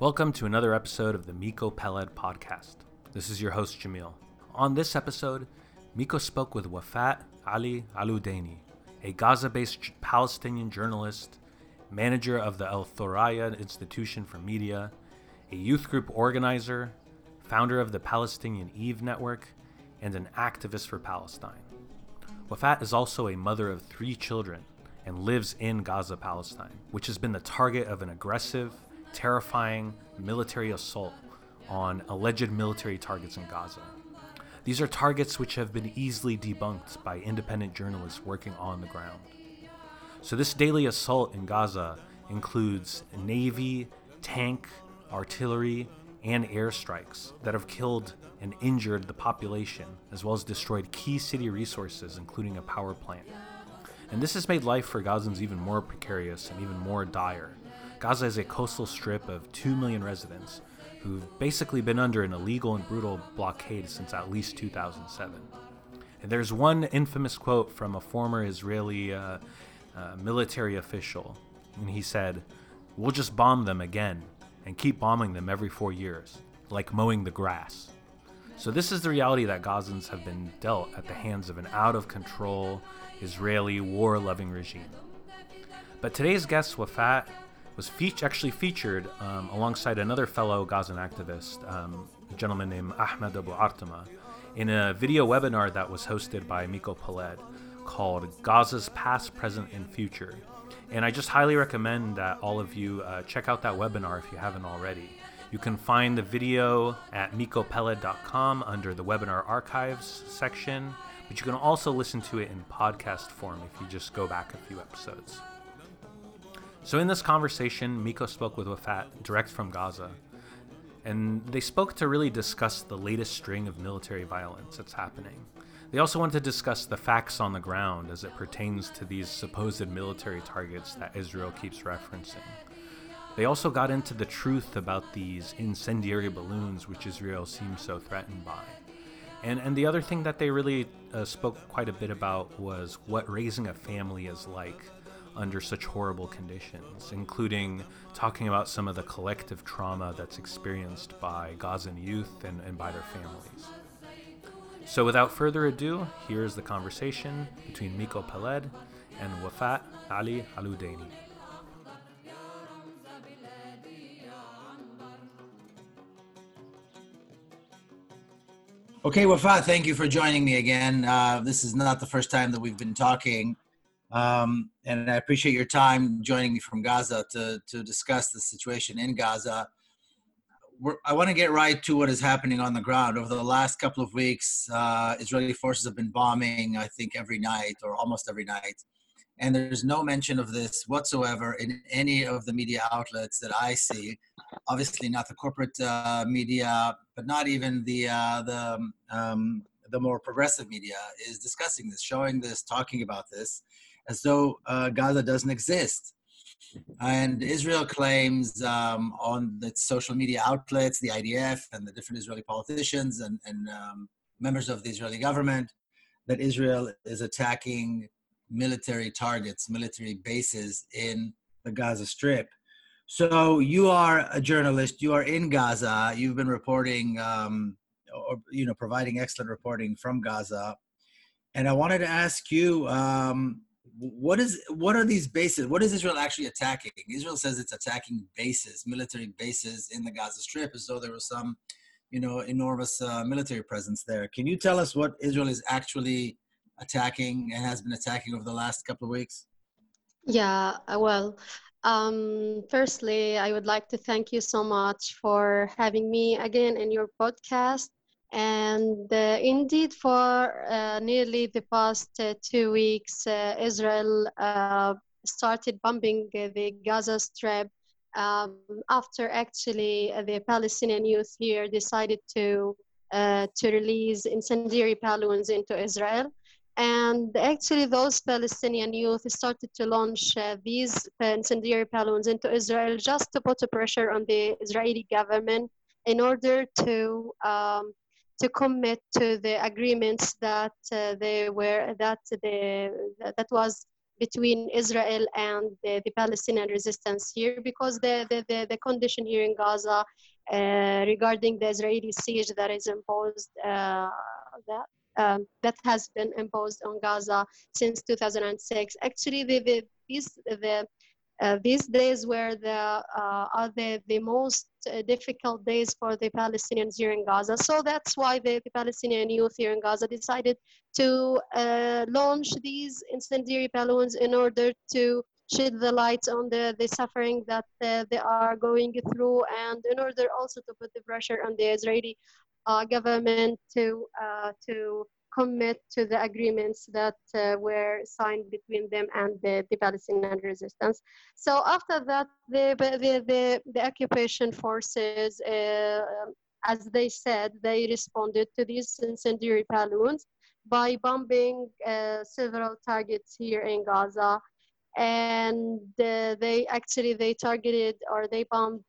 Welcome to another episode of the Miko Peled podcast. This is your host, Jamil. On this episode, Miko spoke with Wafa Ali Aludaini, a Gaza based Palestinian journalist, manager of the Al Thuraya Institution for Media, a youth group organizer, founder of the Palestinian Eve Network, and an activist for Palestine. Wafa is also a mother of three children and lives in Gaza, Palestine, which has been the target of an aggressive, terrifying military assault on alleged military targets in Gaza. These are targets which have been easily debunked by independent journalists working on the ground. So, this daily assault in Gaza includes Navy, tank, artillery, and airstrikes that have killed and injured the population, as well as destroyed key city resources, including a power plant. And this has made life for Gazans even more precarious and even more dire Gaza is a coastal strip of 2 million residents who've basically been under an illegal and brutal blockade since at least 2007. And there's one infamous quote from a former Israeli uh, uh, military official, and he said, We'll just bomb them again and keep bombing them every four years, like mowing the grass. So, this is the reality that Gazans have been dealt at the hands of an out of control Israeli war loving regime. But today's guest, Wafa, was actually featured um, alongside another fellow Gazan activist, um, a gentleman named Ahmed Abu Artema, in a video webinar that was hosted by Miko Peled called Gaza's Past, Present, and Future. And I just highly recommend that all of you uh, check out that webinar if you haven't already. You can find the video at mikopeled.com under the webinar archives section, but you can also listen to it in podcast form if you just go back a few episodes. So, in this conversation, Miko spoke with Wafa direct from Gaza, and they spoke to really discuss the latest string of military violence that's happening. They also wanted to discuss the facts on the ground as it pertains to these supposed military targets that Israel keeps referencing. They also got into the truth about these incendiary balloons, which Israel seems so threatened by. And, and the other thing that they really uh, spoke quite a bit about was what raising a family is like under such horrible conditions, including talking about some of the collective trauma that's experienced by Gazan youth and, and by their families. So, without further ado, here's the conversation between Miko Peled and Wafa Ali Aludaini. Okay, Wafa, thank you for joining me again. Uh, this is not the first time that we've been talking. Um, and I appreciate your time joining me from Gaza to, to discuss the situation in Gaza. We're, I want to get right to what is happening on the ground. Over the last couple of weeks, uh, Israeli forces have been bombing, I think, every night or almost every night. And there's no mention of this whatsoever in any of the media outlets that I see. Obviously, not the corporate uh, media, but not even the uh, the um, the more progressive media is discussing this, showing this, talking about this as though uh, Gaza doesn't exist. And Israel claims um, on its social media outlets, the IDF and the different Israeli politicians and, and um, members of the Israeli government, that Israel is attacking military targets, military bases in the Gaza Strip. So you are a journalist. You are in Gaza. You've been reporting, um, or you know, providing excellent reporting from Gaza. And I wanted to ask you, um, what is what are these bases? What is Israel actually attacking? Israel says it's attacking bases, military bases in the Gaza Strip, as though there was some, you know, enormous uh, military presence there. Can you tell us what Israel is actually attacking and has been attacking over the last couple of weeks? Yeah, uh, well, um, firstly, I would like to thank you so much for having me again in your podcast. And uh, indeed, for uh, nearly the past uh, two weeks, uh, Israel uh, started bombing the Gaza Strip um, after actually uh, the Palestinian youth here decided to to release incendiary balloons into Israel. And actually, those Palestinian youth started to launch these incendiary balloons into Israel just to put a pressure on the Israeli government in order to um, to commit to the agreements that uh, they were that the that was between Israel and the, the Palestinian resistance here because the, the, the, the condition here in Gaza uh, regarding the Israeli siege that is imposed uh, that um, that has been imposed on Gaza since 2006. Actually, the, the, these, the, uh, these days were the, uh, are the, the most difficult days for the Palestinians here in Gaza. So that's why the, the Palestinian youth here in Gaza decided to uh, launch these incendiary balloons in order to shed the light on the, the suffering that uh, they are going through and in order also to put the pressure on the Israeli uh, government to uh, to commit to the agreements that uh, were signed between them and the, the, Palestinian resistance. So after that, the, the, the, the occupation forces, uh, as they said, they responded to these incendiary balloons by bombing uh, several targets here in Gaza. And uh, they actually, they targeted or they bombed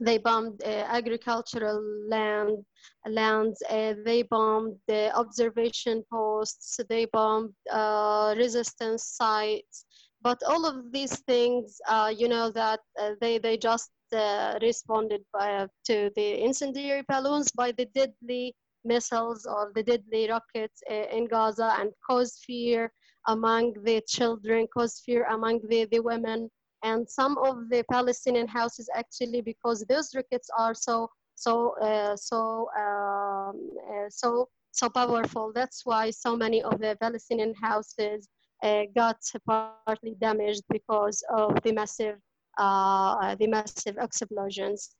they bombed uh, agricultural land lands uh, they bombed the observation posts they bombed uh, resistance sites. But all of these things uh, you know that uh, they they just uh, responded by, to the incendiary balloons by the deadly missiles or the deadly rockets in gaza and caused fear among the children caused fear among the, the women and some of the Palestinian houses actually because those rockets are so so uh, so um, uh, so so powerful. That's why so many of the Palestinian houses uh, got partly damaged because of the massive uh, the massive explosions.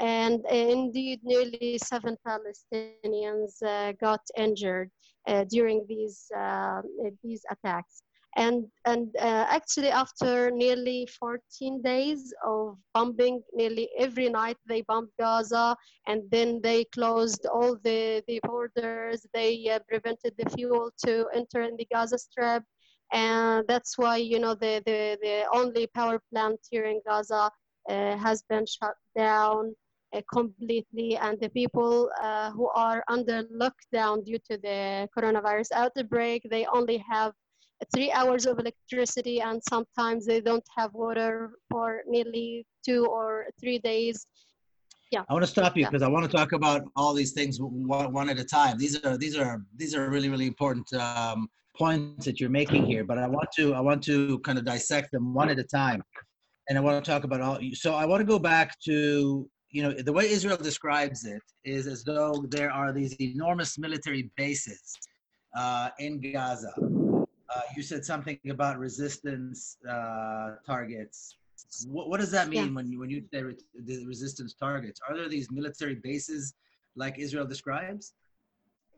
And indeed, nearly seven Palestinians uh, got injured uh, during these these attacks and and uh, actually after nearly 14 days of bombing nearly every night they bombed gaza and then they closed all the, the borders they uh, prevented the fuel to enter in the gaza strip. And that's why you know the, the, the only power plant here in gaza uh, has been shut down uh, completely. And the people uh, who are under lockdown due to the coronavirus outbreak they only have three hours of electricity and sometimes they don't have water for nearly two or three days. Yeah. I want to stop you because yeah. i want to talk about all these things one, one, at a time. These are these are these are really really important um, points that you're making here but i want to i want to kind of dissect them one at a time. And i want to talk about all so i want to go back to you know the way israel describes it is as though there are these enormous military bases uh, in gaza uh, you said something about resistance uh, targets. What, what, does that mean yeah. when you when you say re- the resistance targets? Are there these military bases like Israel describes?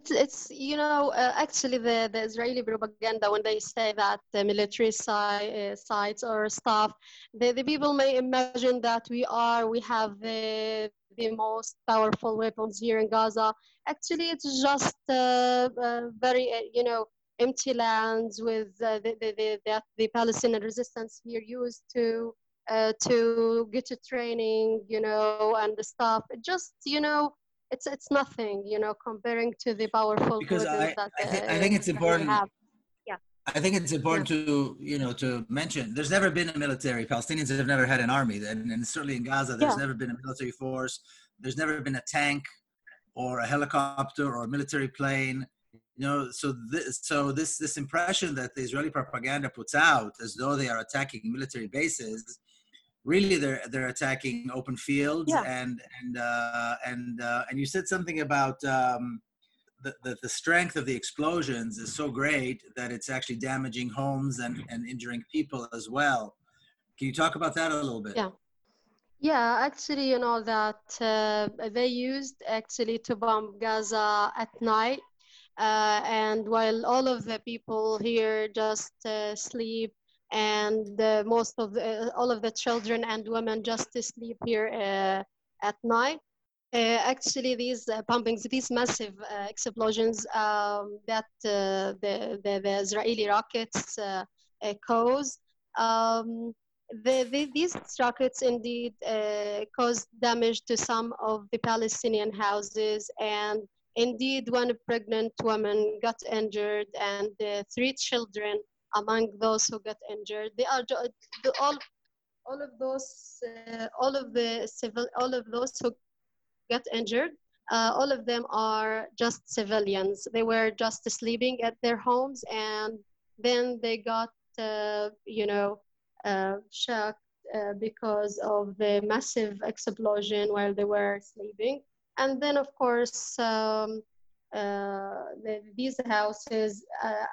It's, it's you know uh, actually the, the Israeli propaganda when they say that the military si- uh, sites or stuff, the, the people may imagine that we are we have the the most powerful weapons here in Gaza. Actually, it's just uh, uh very you know empty lands with uh, the, the, the, the, the Palestinian resistance here used to uh, to get to training, you know, and the stuff. It just, you know, it's it's nothing, you know, comparing to the powerful. Because I, that, I, th- uh, I think it's important. Yeah. I think it's important yeah. to you know to mention. There's never been a military. Palestinians have never had an army, and, and certainly in Gaza, there's yeah. never been a military force. There's never been a tank, or a helicopter, or a military plane you know so this so this this impression that the israeli propaganda puts out as though they are attacking military bases really they're they're attacking open fields yeah. and and uh, and uh, and you said something about um, the, the, the strength of the explosions is so great that it's actually damaging homes and and injuring people as well. Can you talk about that a little bit? Yeah. Yeah, actually, you know that uh, they used actually to bomb Gaza at night uh, and while all of the people here just uh, sleep and uh, most of the, all of the children and women just sleep here uh, at night uh, actually these uh, bombings these massive explosions um, that the, the, the, israeli rockets cause um, the, the, these rockets indeed caused damage to some of the palestinian houses and Indeed, one pregnant woman got injured and uh, three children among those who got injured. They are all all of those uh, all of the civil all of those who got injured uh, all of them are just civilians they were just sleeping at their homes and then they got uh, you know uh, shocked uh, because of the massive explosion while they were sleeping and then of course um, uh, the, these houses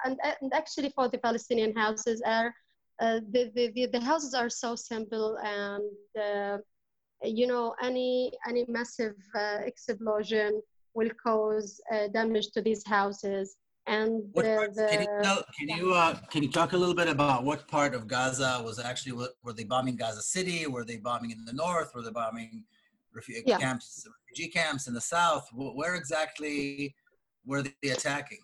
and, and actually for the palestinian houses are uh, the, the, the, houses are so simple and uh, you know any any massive uh, explosion will cause uh, damage to these houses. And what the, can you, tell, can, you uh, can you talk a little bit about what part of gaza was actually were they bombing gaza city? Were they bombing in the north? Were they bombing refugee yeah. camps refugee camps in the south where exactly were they attacking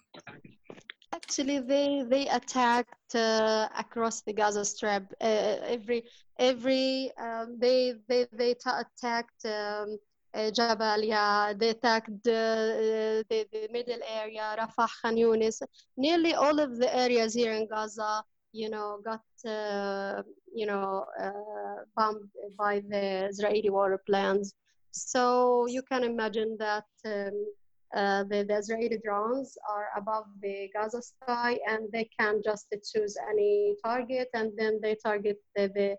Actually, they they attacked uh, across the Gaza Strip. Uh, every every um, they they they attacked um, uh, Jabalia. They attacked the, the the middle area, Rafah, Khan Yunis. Nearly all of the areas here in Gaza, you know, got uh, you know uh, bombed by the Israeli warplanes. So you can imagine that. Um, uh, the, the, Israeli drones are above the Gaza sky and they can just choose any target and then they target the, the,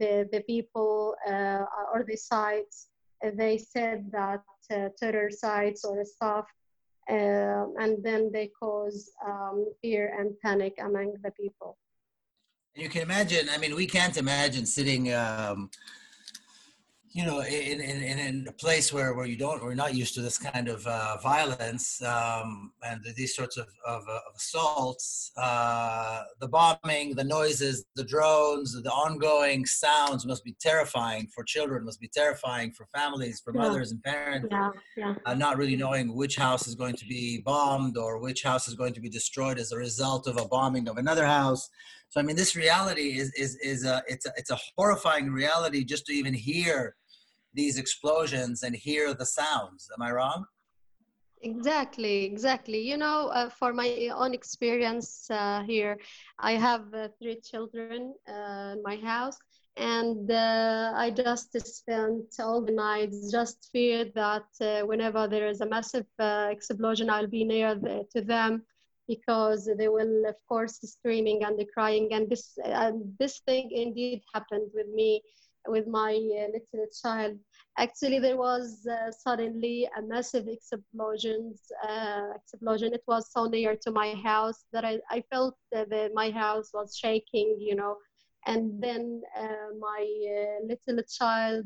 the, the people uh, or the sites. They said that uh, terror sites or stuff um, and then they cause um, fear and panic among the people. You can imagine, I mean, we can't imagine sitting um, you know, in, in, in a place where, where you don't, we're not used to this kind of uh, violence um, and these sorts of, of, uh, of assaults, uh, the bombing, the noises, the drones, the ongoing sounds must be terrifying for children, must be terrifying for families, for mothers and parents, yeah, yeah. Uh, not really knowing which house is going to be bombed or which house is going to be destroyed as a result of a bombing of another house. So, I mean, this reality is, is, is a, it's a, it's a horrifying reality just to even hear these explosions and hear the sounds. Am I wrong? Exactly, exactly. You know, uh, for my own experience uh, here, I have uh, three children uh, in my house, and uh, I just spent all the nights just feared that uh, whenever there is a massive explosion, I'll be near the, to them because they will, of course, screaming and crying. And this, this thing indeed happened with me with my uh, little child. Actually, there was uh, suddenly a massive explosion. Uh, explosion. It was so near to my house that I, I felt that my house was shaking, you know. And then my little child,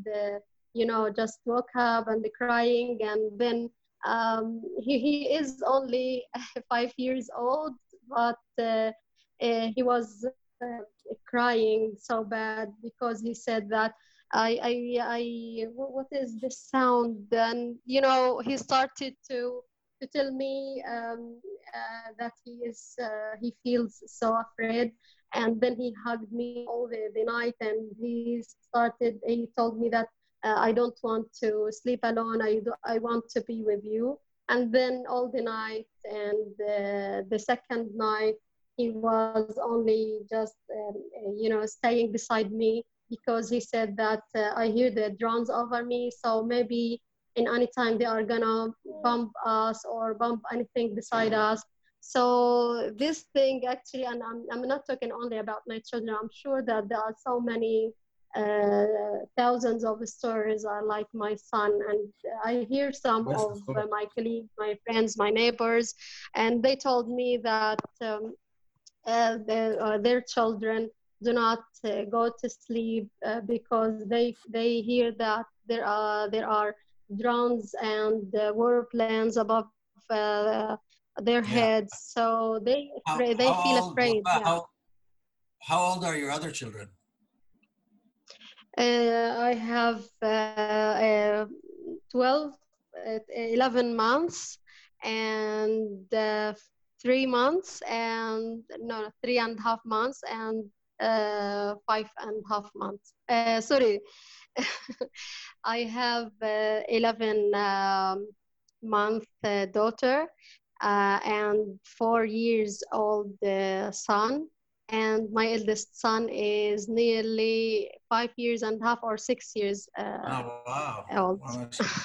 you know, just woke up and crying. And then um, he, he is only five years old, but uh, uh, he was uh, crying so bad because he said that I, I, I, what is this sound? And you know, he started to to tell me um, uh, that he is, uh, he feels so afraid. And then he hugged me all the, the night, and he started. He told me that uh, I don't want to sleep alone. I do, I want to be with you. And then all the night, and the second night, he was only just um, you know staying beside me because he said that uh, I hear the drones over me, so maybe in any time they are gonna bump us or bump anything beside us. So this thing actually, and I'm, I'm not talking only about my children. I'm sure that there are so many uh, thousands of stories are like my son and i hear some yes, of my colleagues my friends my neighbors and they told me that um, uh, their, uh, their children do not uh, go to sleep uh, because they they hear that there are there are drones and uh, warplanes above uh, their yeah. heads so they how, they feel old, afraid how, yeah. how, old are your other children i have 12 11 months and three months and no three and a half months and uh, five and a half months. Uh, sorry. I have uh, 11 um, month uh, daughter uh, and four years old uh, son and my eldest son is nearly five years and a half or six years uh, oh wow. old.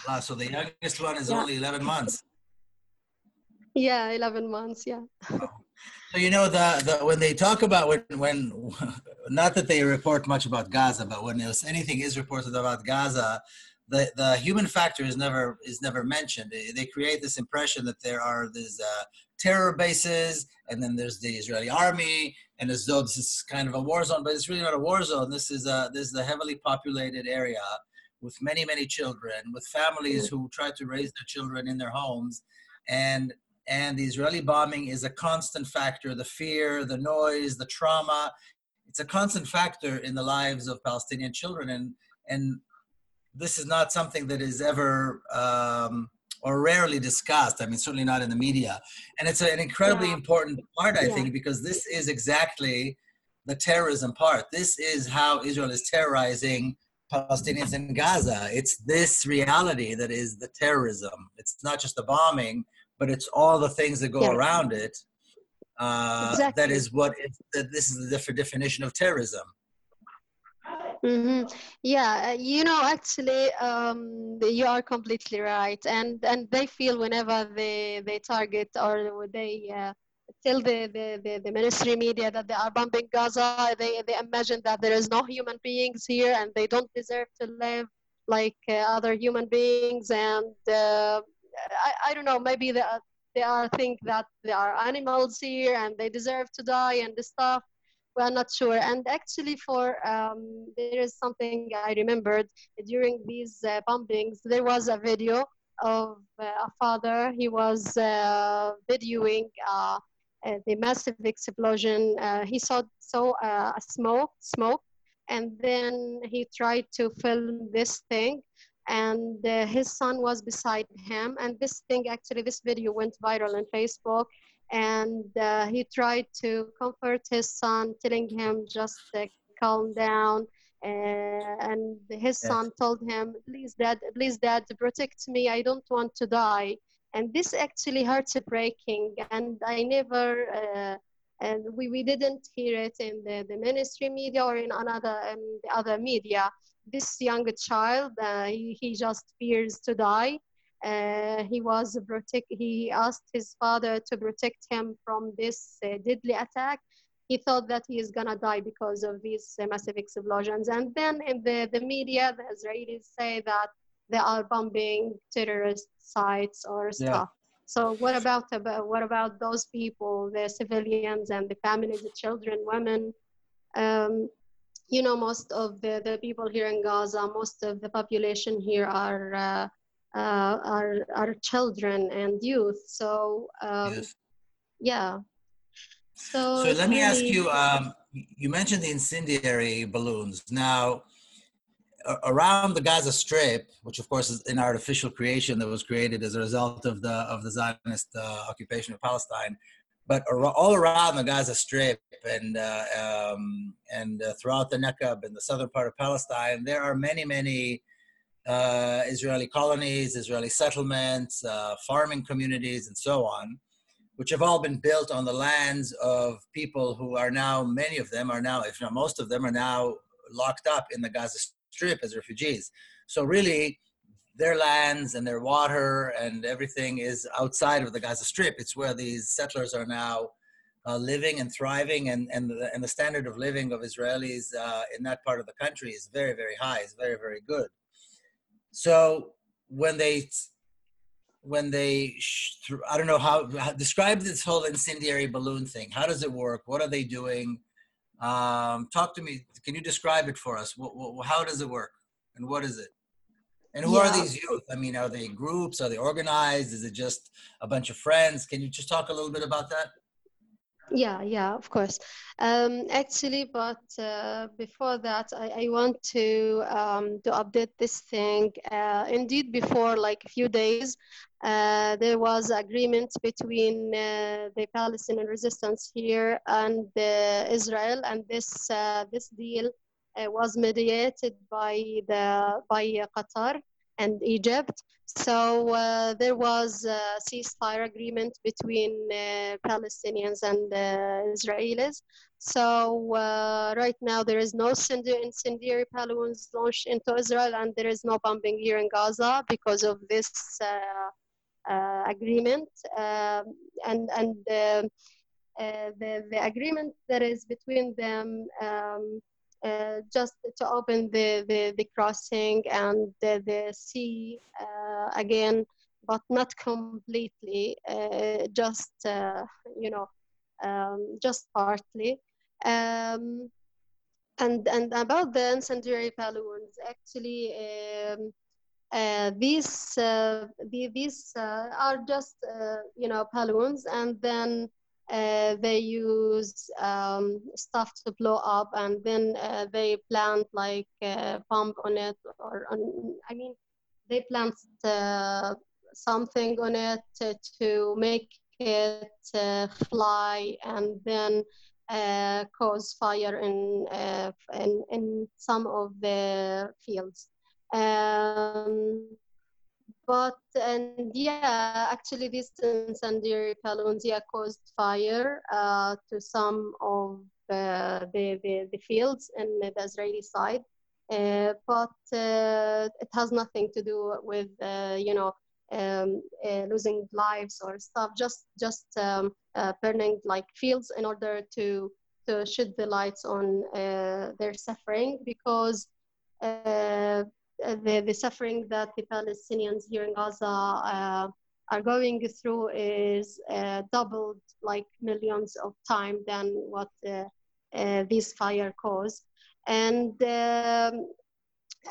Wow, so the youngest one is yeah. only 11 months. Yeah 11 months yeah. So you know the, the when they talk about when when not that they report much about gaza but when anything is reported about gaza the, the human factor is never is never mentioned. They, they create this impression that there are these uh, terror bases and then there's the israeli army and as though this is kind of a war zone but it's really not a war zone. This is a this is a heavily populated area with many many children with families who try to raise their children in their homes. And and the Israeli bombing is a constant factor. The fear, the noise, the trauma, it's a constant factor in the lives of Palestinian children, and and this is not something that is ever um, or rarely discussed. I mean, certainly not in the media, and it's an incredibly yeah. important part, I yeah. think, because this is exactly the terrorism part. This is how Israel is terrorizing Palestinians in Gaza. It's this reality that is the terrorism. It's not just the bombing but it's all the things that go yeah. around it. Uh, exactly. That is what it, that this is the different definition of terrorism. Mm-hmm. Yeah, uh, you know, actually, um, you are completely right, and and they feel whenever they they target or they uh, tell the, the, the, the, ministry media that they are bombing Gaza, they they imagine that there is no human beings here and they don't deserve to live like uh, other human beings, and uh, I, I don't know, maybe they are, they are think that there are animals here and they deserve to die and the stuff. We're not sure. And actually, for um, there is something I remembered during these uh, bombings. There was a video of uh, a father. He was uh, videoing uh, uh, the massive explosion. Uh, he saw saw a smoke smoke, and then he tried to film this thing and his son was beside him and this thing actually this video went viral on facebook and uh, he tried to comfort his son telling him just uh, calm down uh, and his yes. son told him please dad please dad protect me i don't want to die and this actually heartbreaking and i never uh, and we, we didn't hear it in the, the ministry media or in another um, the other media this young child, uh, he, he, just fears to die. Uh, he was protect. He asked his father to protect him from this uh, deadly attack. He thought that he is gonna die because of these uh, massive explosions. And then in the, the media, the Israelis say that they are bombing terrorist sites or stuff. Yeah. So what about, about what about those people, the civilians and the families, the children, women? Um, you know, most of the, the people here in Gaza, most of the population here are uh, are, are children and youth. So um, yes. yeah. So, so let me ask you. Um, you mentioned the incendiary balloons. Now, around the Gaza Strip, which of course is an artificial creation that was created as a result of the of the Zionist uh, occupation of Palestine, but all around the Gaza Strip and uh, um, and uh, throughout the Negev and the southern part of Palestine, there are many, many uh, Israeli colonies, Israeli settlements, uh, farming communities, and so on, which have all been built on the lands of people who are now, many of them are now, if not most of them, are now locked up in the Gaza Strip as refugees. So really, their lands and their water and everything is outside of the Gaza Strip. It's where these settlers are now uh, living and thriving, and and the, and the standard of living of Israelis uh, in that part of the country is very very high. It's very very good. So when they when they I don't know how, how describe this whole incendiary balloon thing. How does it work? What are they doing? Um, talk to me. Can you describe it for us? What, what, how does it work? And what is it? And who yeah. are these youth? I mean, are they groups? Are they organized? Is it just a bunch of friends? Can you just talk a little bit about that? Yeah, yeah, of course. Um, actually, but uh, before that, I, I want to um, to update this thing. Uh, indeed, before like a few days, uh, there was agreement between uh, the Palestinian resistance here and Israel, and this uh, this deal uh, was mediated by the by Qatar. And Egypt. So uh, there was a ceasefire agreement between uh, Palestinians and Israelis. So uh, right now there is no incendiary balloons launched into Israel, and there is no bombing here in Gaza because of this uh, uh, agreement. Um, and and uh, the the agreement that is between them. Um, uh, just to open the, the, the crossing and the, the sea uh, again, but not completely, uh, just, you know, um, just partly. Um, and, and about the incendiary balloons, actually, um, uh, these uh, the, these uh, are just you know balloons, and then uh, they use um, stuff to blow up and then uh, they plant like a pump on it or on, i mean they plant uh, something on it to, to make it uh, fly and then uh, cause fire in, in, in some of the fields. Um, but and yeah, actually these incendiary balloons caused fire uh, to some of the, the, the, the fields in the Israeli side. Uh, but uh, it has nothing to do with uh, you know um, uh, losing lives or stuff. Just just um, uh, burning like fields in order to to shed the lights on their suffering because the, the suffering that the Palestinians here in Gaza uh, are going through is uh, doubled like millions of time than what uh, uh this fire caused. And um,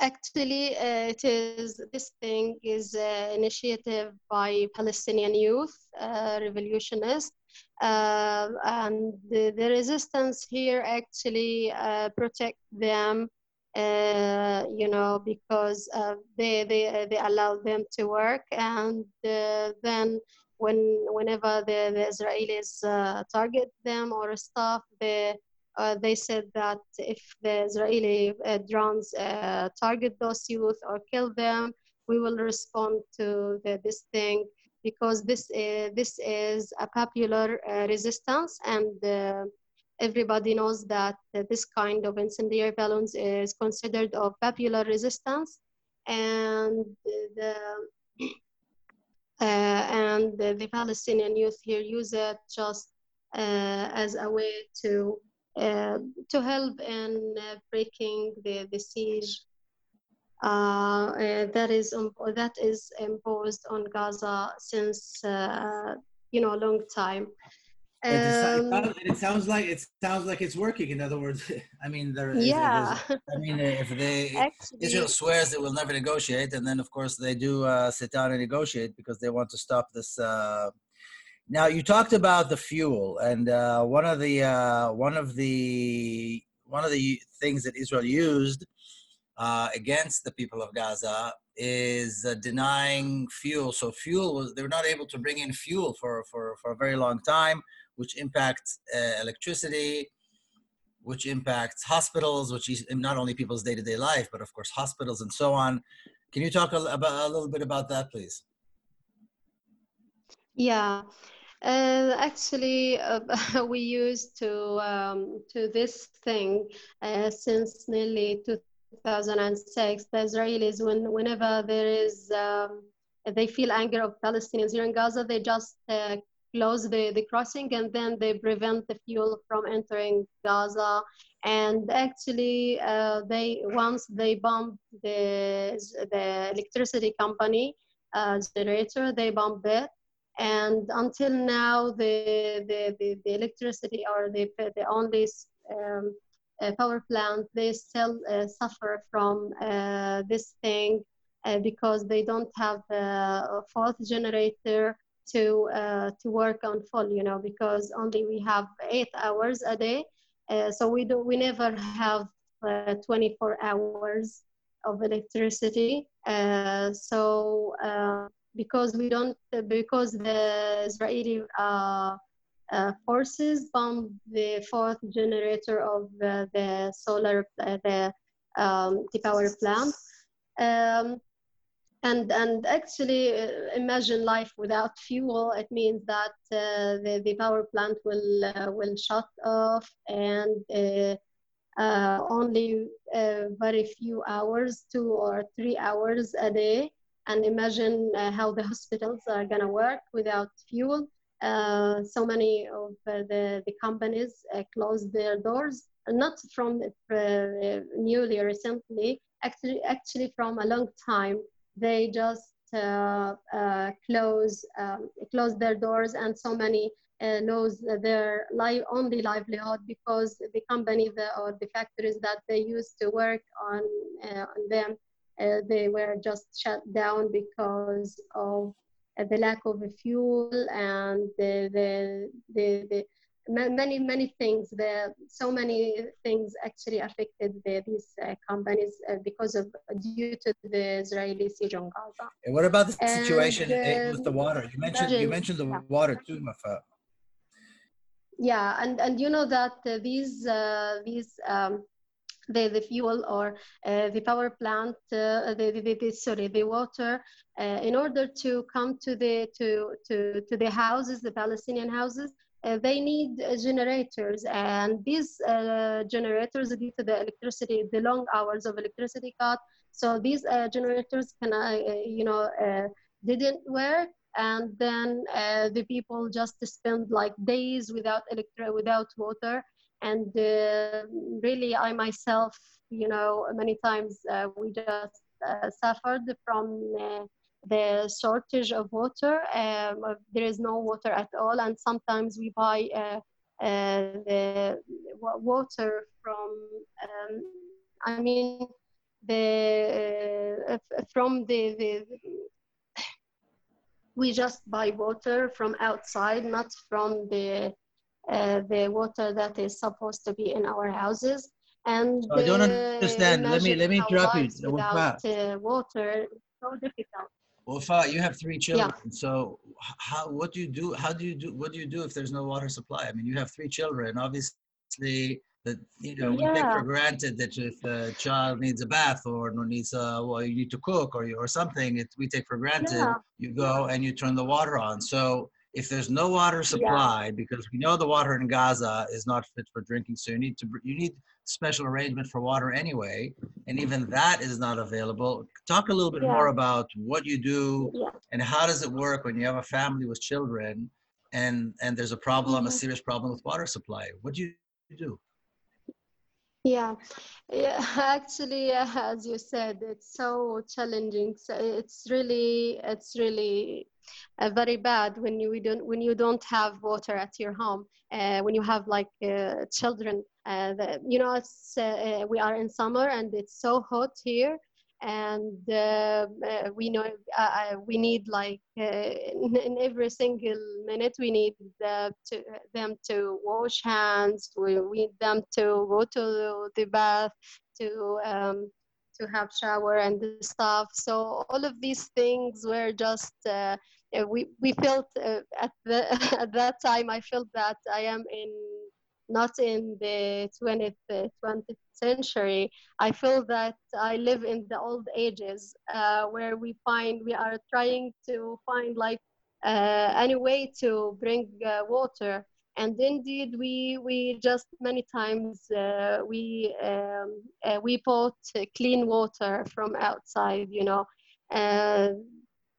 actually, uh, it is this thing is an initiative by Palestinian youth, uh, revolutionists, and the, the, resistance here actually protect them uh, you know, because uh, they, they, they allow them to work. And uh, then when, whenever the, the Israelis uh, target them or stuff, they, uh, they said that if the Israeli drones target those youth or kill them, we will respond to the, this thing because this is, this is a popular resistance and everybody knows that this kind of incendiary balloons is considered of popular resistance and the uh, and the, the, Palestinian youth here use it just uh, as a way to uh, to help in uh, breaking the, the siege uh, uh, that is um, that is imposed on Gaza since you know a long time. Um, it, it, sounds like it sounds like it's working. In other words, I mean, there. Yeah. I mean, if they Actually, Israel swears it will never negotiate, and then of course they do uh, sit down and negotiate because they want to stop this. Uh... Now you talked about the fuel, and uh, one of the uh, one of the one of the things that Israel used uh, against the people of Gaza is uh, denying fuel. So fuel was they were not able to bring in fuel for for for a very long time which impacts uh, electricity, which impacts hospitals, which is not only people's day-to-day life, but of course hospitals and so on. Can you talk a, about, a little bit about that, please? Yeah, uh, actually, uh, we used to um, to this thing uh, since nearly 2006. The Israelis, when whenever there is um, they feel anger of Palestinians here in Gaza, they just uh, close the, the crossing and then they prevent the fuel from entering Gaza. And actually, uh, they once they bombed the, the electricity company uh, generator, they bombed it. And until now, the, the, the, the electricity or the, the only um, uh, power plant, they still uh, suffer from uh, this thing uh, because they don't have a fourth generator to uh, to work on full you know because only we have eight hours a day. Uh, so we do we never have uh, 24 hours of electricity. Uh, so uh, because we don't because the israeli uh, forces bombed the fourth generator of the solar the um, the power plant. Um, and and actually uh, imagine life without fuel. It means that uh, the, the power plant will uh, will shut off and uh, uh, only uh, very few hours two or three hours a day. And imagine how the hospitals are going to work without fuel. So many of the, the companies closed their doors not from newly recently actually actually from a long time they just uh, uh, close um, close their doors and so many uh, lose their li- only livelihood because the company the, or the factories that they used to work on, uh, on them uh, they were just shut down because of the lack of fuel and the, the, the, the many many things the so many things actually affected the, these uh, companies uh, because of due to the israeli siege on gaza and what about the situation and, uh, with the water you mentioned you mentioned the yeah. water too Wafa. yeah and and you know that uh, these uh, these um, the, the fuel or uh, the power plant, uh, the, the, the, sorry, the water, uh, in order to come to the to to to the houses, the Palestinian houses, uh, they need uh, generators and these uh, generators due to the electricity the long hours of electricity cut. So these generators can you know didn't work and then uh, the people just spend like days without electric without water. And uh, really i myself you know many times uh, we just suffered from the shortage of water. Um, there is no water at all, and sometimes we buy uh, uh, the water from. Um, I mean, the uh, from the, the we just buy water from outside, not from the uh, the water that is supposed to be in our houses. And I don't understand. Let me let me interrupt you. Without uh, water, so difficult. Well, Fa, you have three children. Yeah. So how what do you do? How do you do what do you do if there's no water supply? I mean, you have three children. Obviously, that you know we take for granted that if a child needs a bath or needs a well you need to cook or or something it, we take for granted yeah. you go and you turn the water on so if there's no water supply yeah. because we know the water in gaza is not fit for drinking so you need to you need special arrangement for water anyway, and even that is not available. Talk a little bit yeah. more about what you do yeah. and how does it work when you have a family with children and and there's a problem, mm-hmm. a serious problem with water supply. What do you do? Yeah, yeah. Actually, as you said, it's so challenging. So it's really, it's really uh, very bad when you don't when you don't have water at your home. Uh, when you have like uh, children uh, you know, it's, uh, uh, we are in summer and it's so hot here, and uh, uh, we know we need like in, in, every single minute we need to, them to wash hands. We need them to go to the bath to. Um, to have shower and stuff so all of these things were just we we felt at the at that time i felt that i am in not in the 20th, 20th century. I feel that I live in the old ages uh, where we find we are trying to find like uh, any way to bring uh, water. And indeed, we we just many times uh, we um, uh, we bought clean water from outside, you know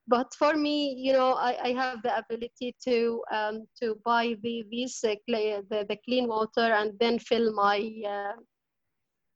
but for me, you know, I, I have the ability to um, to buy the these uh, the, the clean water and then fill my uh,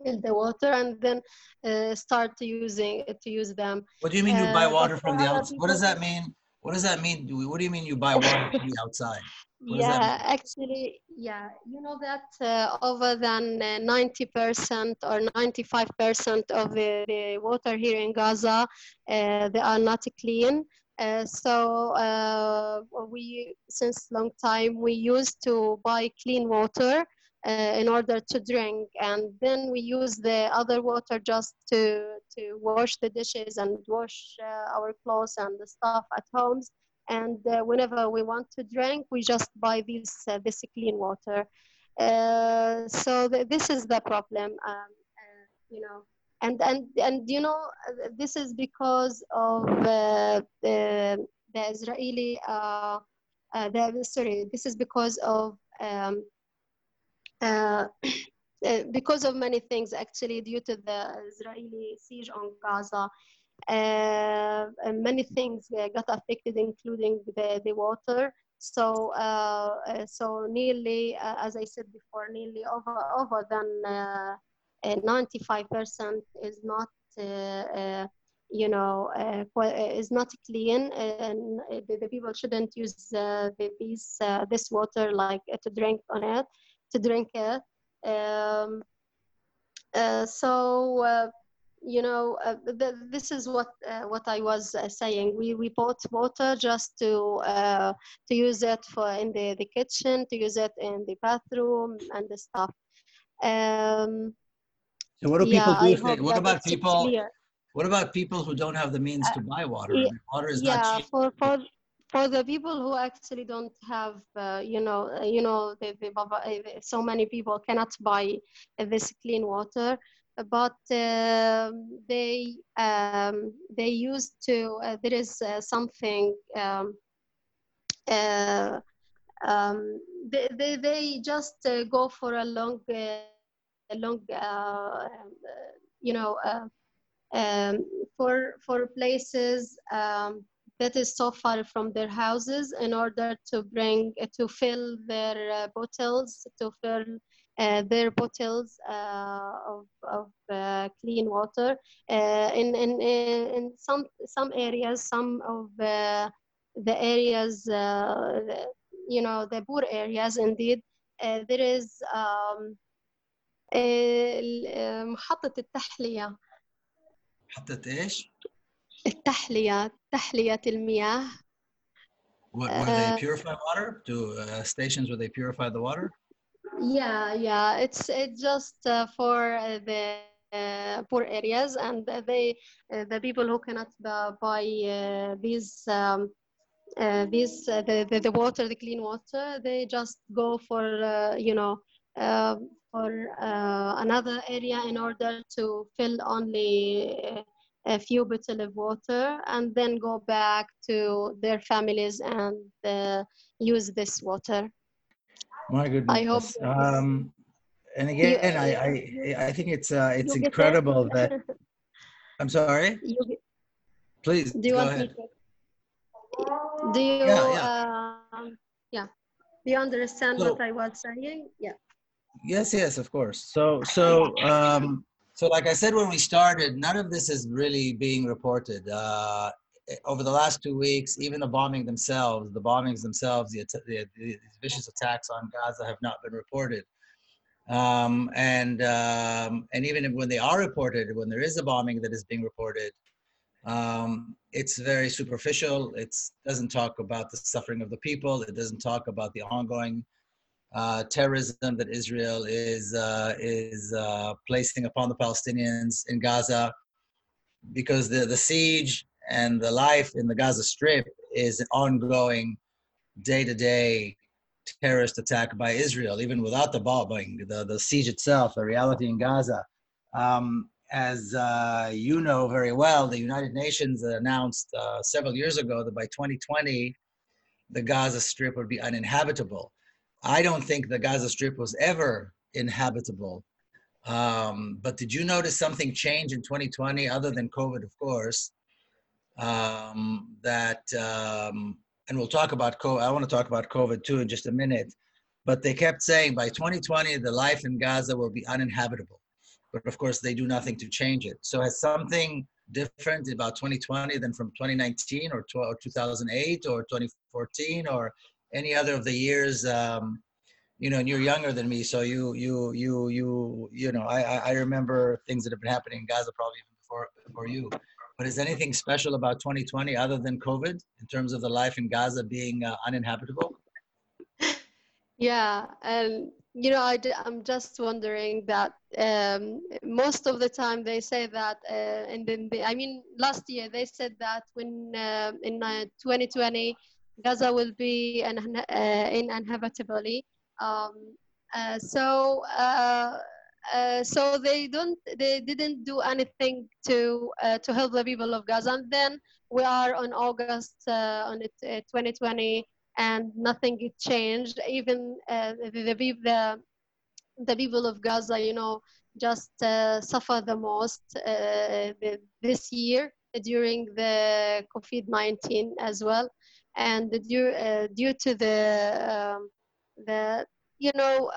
fill the water and then uh, start to using to use them. What do you mean you buy uh, water from the outside? What does that mean? What does that mean? What do you mean you buy water from the outside? What yeah, actually, yeah, you know that uh, over than 90% uh, or 95% of the, the, water here in Gaza, uh, they are not clean. Uh, so uh, we, since long time, we used to buy clean water in order to drink, and then we use the other water just to to wash the dishes and wash our clothes and the stuff at homes and uh, whenever we want to drink we just buy this uh, this clean water. Uh, so th- this is the problem um, uh, you know. And and and you know this is because of uh, the the Israeli uh, uh, the sorry this is because of um, uh, uh, because of many things actually due to the Israeli siege on Gaza uh, many things got affected including the, the water. So uh, so nearly as I said before nearly over over than 95% is not you know, uh, is not clean, and the, the people shouldn't use uh, the, these uh, this water like to drink on it, to drink it. Um, so you know, uh, th- this is what uh, what I was uh, saying. We we bought water just to to use it for in the, the kitchen, to use it in the bathroom and the stuff. Um, so what do people yeah, do? They, what about people? What about people who don't have the means to buy water? Water is yeah, not cheap. for for for the people who actually don't have, uh, you know, uh, you know, the, the, uh, so many people cannot buy this clean water, but uh, they um, they used to. Uh, there is uh, something. Um, um, they, they, they just go for a long, a long, you know, um, for for places um, that is so far from their houses in order to bring uh, to fill their uh, bottles to fill uh, their bottles uh, of, of uh, clean water uh, in, in in some some areas some of the areas you know the poor areas indeed there is um, محطة التحلية حطيت ايش؟ التحلية تحلية المياه What, where they uh, purify water? To uh, stations where they purify the water? Yeah, yeah. It's it's just uh, for uh, the uh, poor areas, and they uh, the people who cannot buy these um, these the, the, the water, the clean water, they just go for you know for another area in order to fill only a few bottles of water and then go back to their families and uh, use this water. My goodness. I hope. Um, and again, you, I, I, I think it's uh, it's incredible that. I'm sorry. You, Please. Do you want ahead. me to? Do you? Yeah. Yeah. Uh, yeah. Do you understand so, what I was saying? Yeah. Yes. Yes. Of course. So so um, so, like I said when we started, none of this is really being reported. Uh, over the last two weeks, even the bombing themselves, the bombings themselves, the, the, the vicious attacks on Gaza have not been reported. Um, and um, and even when they are reported, when there is a bombing that is being reported, um, it's very superficial. It doesn't talk about the suffering of the people. It doesn't talk about the ongoing uh, terrorism that Israel is uh, is uh, placing upon the Palestinians in Gaza, because the the siege and the life in the Gaza Strip is an ongoing, day to day terrorist attack by Israel, even without the bombing, the the siege itself, the reality in Gaza. Um, as uh, you know very well, the United Nations announced uh, several years ago that by 2020, the Gaza Strip would be uninhabitable I don't think the Gaza Strip was ever inhabitable. Um, but did you notice something change in 2020, other than COVID, of course? Um, that, um, and we'll talk about COVID. I want to talk about COVID too in just a minute. But they kept saying by 2020, the life in Gaza will be uninhabitable. But of course, they do nothing to change it. So, has something different about 2020 than from 2019 or, or 2008 or 2014 or any other of the years um, you know and you're younger than me so you you you you you know i i remember things that have been happening in gaza probably even before before you. But is anything special about 2020 other than covid in terms of the life in gaza being uh, uninhabitable? Yeah and you know I, i'm just wondering that um, most of the time they say that uh, and then the, i mean last year they said that when uh, in 2020 Gaza will be an, uh, uninhabitably. Um, uh, so uh, uh, so they don't they didn't do anything to uh, to help the people of Gaza. And then we are on August uh, on it, 2020, and nothing changed. Even the, the the the people of Gaza, you know, just suffer the most the, this year during the COVID-19 as well, and due due to the um, the you know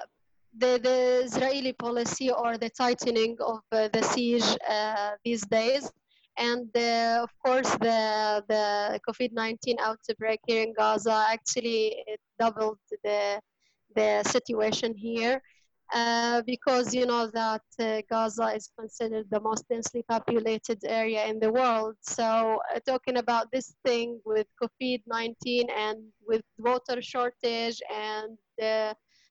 the, the Israeli policy or the tightening of uh, the siege uh, these days. And uh, of course, the, the COVID-19 outbreak here in Gaza actually doubled the, the situation here. Uh, because you know that uh, Gaza is considered the most densely populated area in the world. So uh, talking about this thing with COVID-19 and with water shortage and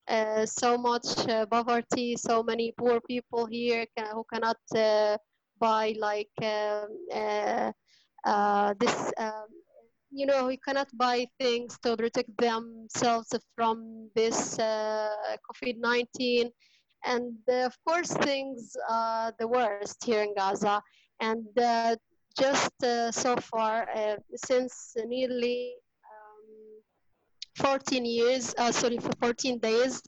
uh, so much uh, poverty, so many poor people here can, who cannot uh, buy like um, uh, this. Um, you know, you cannot buy things to protect themselves from this COVID-19 and uh, of course things are the worst here in gaza and uh, just uh, so far since nearly 14 years, uh, sorry, for 14 days,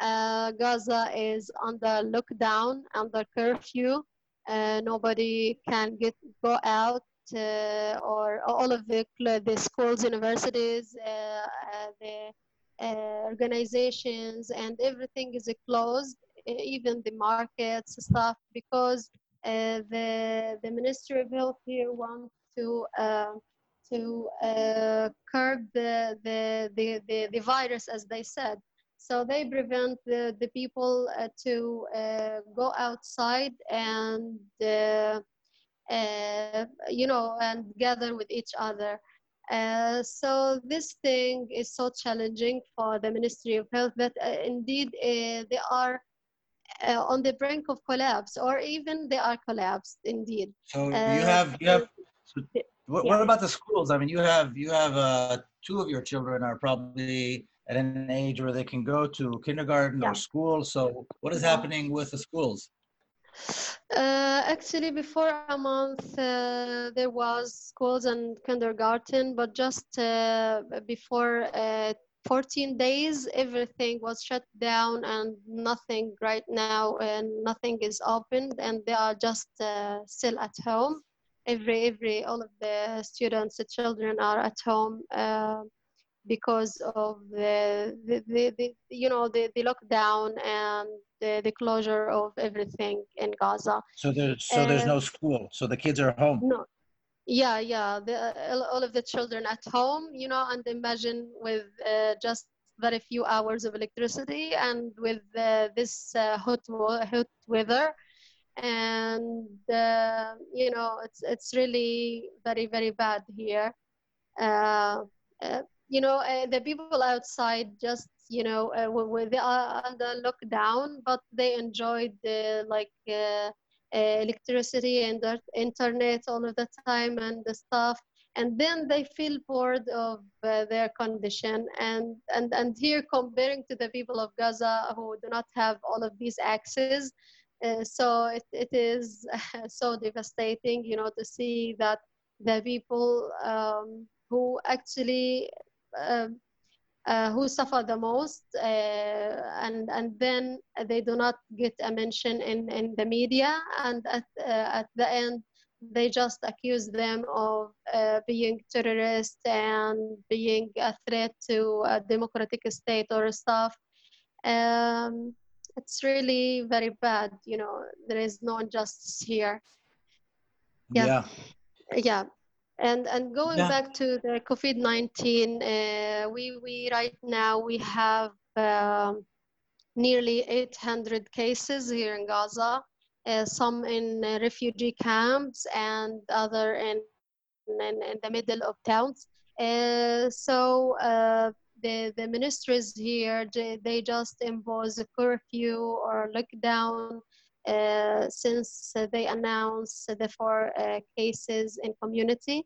uh, Gaza is under lockdown, under curfew. Uh, nobody can get go out, uh, or all of the the schools, universities, uh, uh, the organizations, and everything is closed, even the markets stuff, because the the Ministry of Health here wants to to uh, curb the, the, the, the, virus, as they said. So they prevent the, the people uh, to uh, go outside and, uh, uh, Uh, you know, and gather with each other. Uh, so this thing is so challenging for the Ministry of Health that uh, indeed uh, they are on the brink of collapse, or even they are collapsed. Indeed. So you have you have. So what, yeah. what about the schools? I mean, you have you have uh, two of your children are probably at an age where they can go to kindergarten yeah. or school. So what is happening with the schools? Uh, actually, before a month, uh, there was schools and kindergarten, but just uh, before uh, 14 days, everything was shut down and nothing right now, and nothing is opened, and they are just uh, still at home. Every every all of the students the children are at home uh, because of the, the, the, the, you know the, the lockdown and the, the closure of everything in Gaza. So there's so there's no school. So the kids are home. No. Yeah, yeah. The, all of the children at home, you know, and imagine with uh, just very few hours of electricity and with uh, this uh, hot hot weather, and uh, you know it's it's really very very bad here uh, uh, you know uh, the people outside just you know uh, they are under lockdown but they enjoyed the like uh, electricity and the internet all of the time and the stuff. And then they feel bored of their condition. And and and here comparing to the people of gaza who do not have all of these access uh, so it, it is so devastating, you know, to see that the people um, who actually uh, uh, who suffer the most uh, and and then they do not get a mention in, in the media and at, uh, at the end they just accuse them of uh, being terrorists and being a threat to a democratic state or stuff. Um, it's really very bad you know there is no injustice here. Yeah. Yeah, yeah. And and going yeah. back to the covid-19 uh, we we right now we have um, nearly 800 cases here in gaza uh, some in uh, refugee camps and other in, in, in the middle of towns uh, so uh, the, the ministries here, they, they just impose a curfew or lockdown since they announced the four uh, cases in community.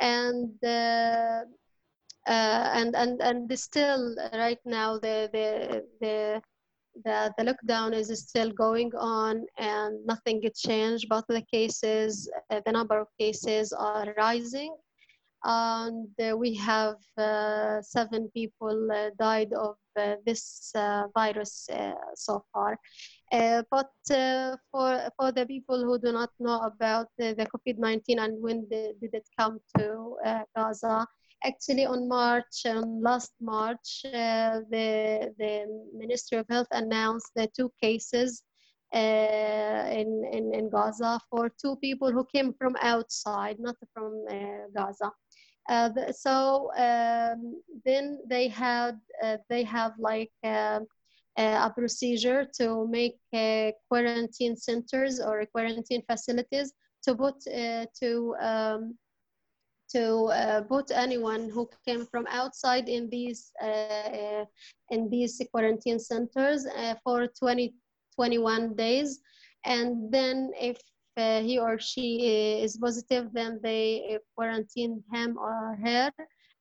And uh, uh and and and still right now the the the the lockdown is still going on and nothing changed, but the cases, uh, the number of cases are rising. And uh, we have uh, seven people uh, died of uh, this virus so far. But for for the people who do not know about the, the COVID-19 and when the, did it come to Gaza, actually on March, on last March, uh, the, the Ministry of Health announced the two cases uh, in, in, in Gaza for two people who came from outside, not from uh, Gaza. Uh, so um, then they had uh, they have like um, a procedure to make quarantine centers or quarantine facilities to put to um, to uh, put anyone who came from outside in these uh, in these quarantine centers uh, for 20 21 days. And then if uh, he or she is positive then they quarantine him or her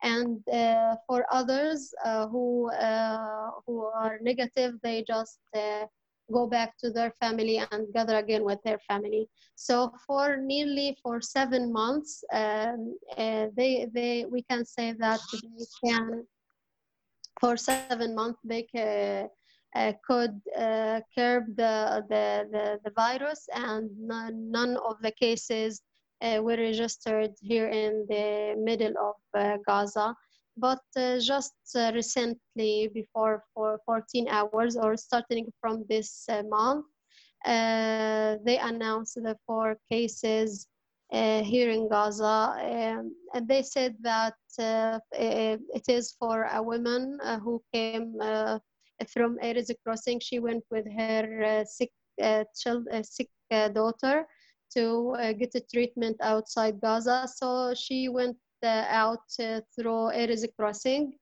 and uh, for others uh, who who are negative they just go back to their family and gather again with their family. So for nearly for seven months, um, uh, they they we can say that they can for seven months they can, uh, could uh, curb the, the, the, the, virus and none, none of the cases uh, were registered here in the middle of uh, Gaza. But uh, just uh, recently before for 14 hours or starting from this uh, month uh, they announced the four cases uh, here in gaza. Um, and they said that uh, it is for a woman who came from Erez crossing. She went with her sick child sick daughter to get a treatment outside gaza. So she went out uh, through Erez crossing.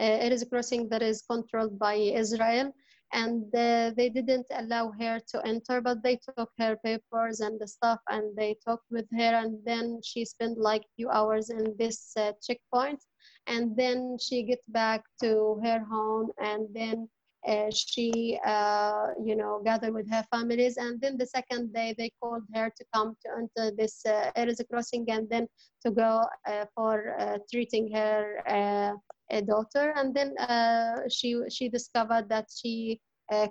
Uh, Erez crossing that is controlled by Israel. And uh, they didn't allow her to enter but they took her papers and the stuff and they talked with her. And then she spent like few hours in this uh, checkpoint. And then she get back to her home and then uh, she uh, you know gathered with her families. And then the second day they called her to come to enter this uh, Erez crossing and then to go uh, for uh, treating her uh, daughter. And then she she discovered that she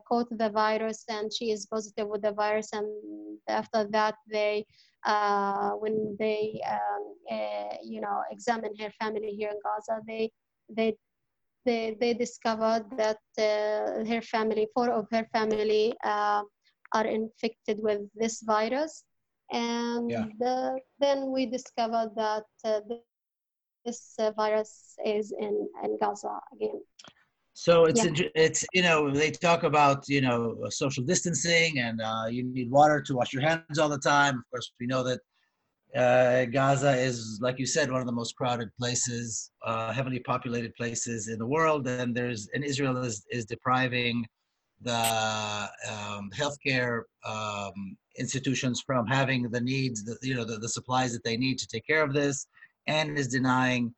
caught the virus and she is positive with the virus. And after that they when they um, you know examine her family here in Gaza they they they, they discovered that uh, her family, four of her family uh, are infected with this virus. And yeah. the, then we discovered that uh, this uh, virus is in, in Gaza again. So it's yeah. it's you know they talk about you know social distancing and uh, you need water to wash your hands all the time. Of course, we know that uh, Gaza is, like you said, one of the most crowded places, uh, heavily populated places in the world, and there's and Israel is is depriving the um, healthcare um, institutions from having the needs, the, you know, the, the supplies that they need to take care of this, and is denying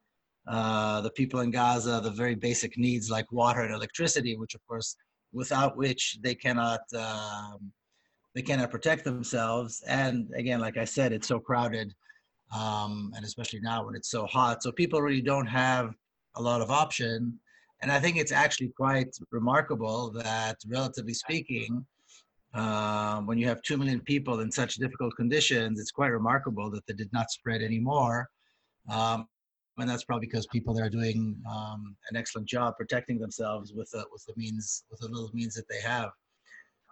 uh, the people in Gaza the very basic needs like water and electricity, which of course, without which they cannot. Um, they cannot protect themselves. And again, like I said, it's so crowded, um, and especially now when it's so hot. So people really don't have a lot of option. And I think it's actually quite remarkable that, relatively speaking, uh, when you have two million people in such difficult conditions, it's quite remarkable that they did not spread anymore. Um, and that's probably because people there are doing um, an excellent job protecting themselves with the, with the means with the little means that they have.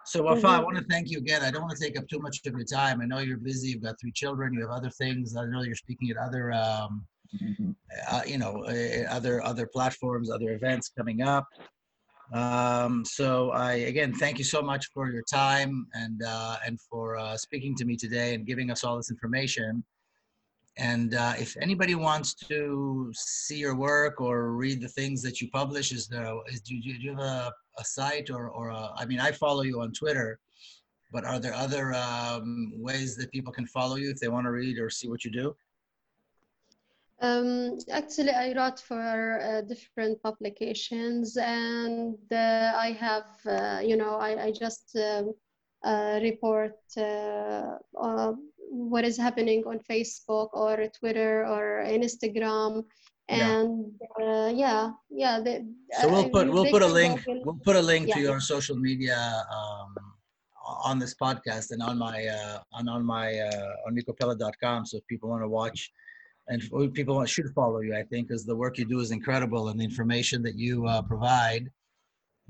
So Wafa, mm-hmm. I want to thank you again. I don't want to take up too much of your time. I know you're busy. You've got three children. You have other things. I know you're speaking at other, um, mm-hmm. uh, you know, uh, other other platforms, other events coming up. Um, so I again thank you so much for your time and uh, and for uh, speaking to me today and giving us all this information. And uh, if anybody wants to see your work or read the things that you publish, is there is do you, do you have a a site or, or a, I mean, I follow you on Twitter, but are there other um, ways that people can follow you if they want to read or see what you do? Um, actually, I wrote for uh, different publications, and uh, I have, uh, you know, I, I just um, uh, report uh, uh, what is happening on Facebook or Twitter or Instagram, and yeah, yeah, yeah. The, so we'll put we'll put a link we'll put a link yeah. to your social media um, on this podcast and on my on on my on mikopeled.com. So if people want to watch and people should follow you, I think, because the work you do is incredible and the information that you uh, provide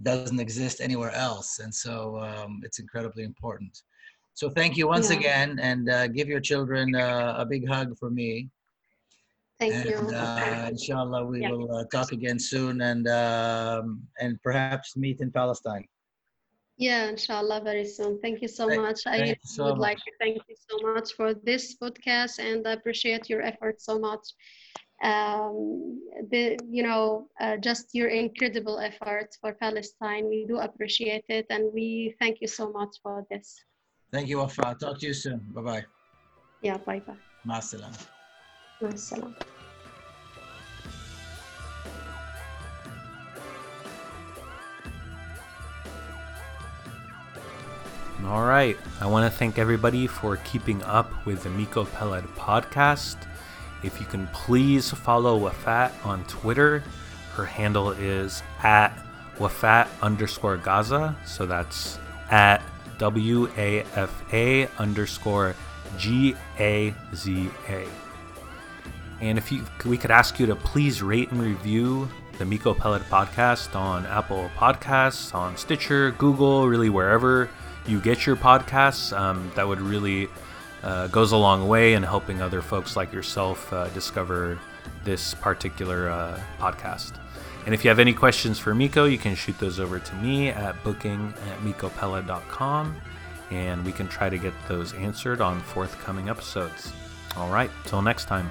doesn't exist anywhere else. And so um, it's incredibly important. So thank you once yeah. again and uh, give your children uh, a big hug for me. Thank and, you. Uh, inshallah, we yeah. will uh, talk again soon and, um, and perhaps meet in Palestine. Yeah, inshallah, very soon. Thank you so thank, much. I so would much. like to thank you so much for this podcast and I appreciate your effort so much. Um, the, you know, uh, just your incredible efforts for Palestine. We do appreciate it and we thank you so much for this. Thank you, Wafa. Talk to you soon. Bye-bye. Yeah, bye-bye. Ma salam. Ma salam. All right. I want to thank everybody for keeping up with the Miko Peled podcast. If you can please follow Wafa on Twitter, her handle is at Wafa underscore Gaza. So that's at W A F A underscore G A Z A. And if you, we could ask you to please rate and review the Miko Peled podcast on Apple Podcasts, on Stitcher, Google, really wherever you get your podcasts. Um, that would really uh, goes a long way in helping other folks like yourself uh, discover this particular uh, podcast. And if you have any questions for Miko, you can shoot those over to me at booking at mikopeled.com and we can try to get those answered on forthcoming episodes. All right, till next time.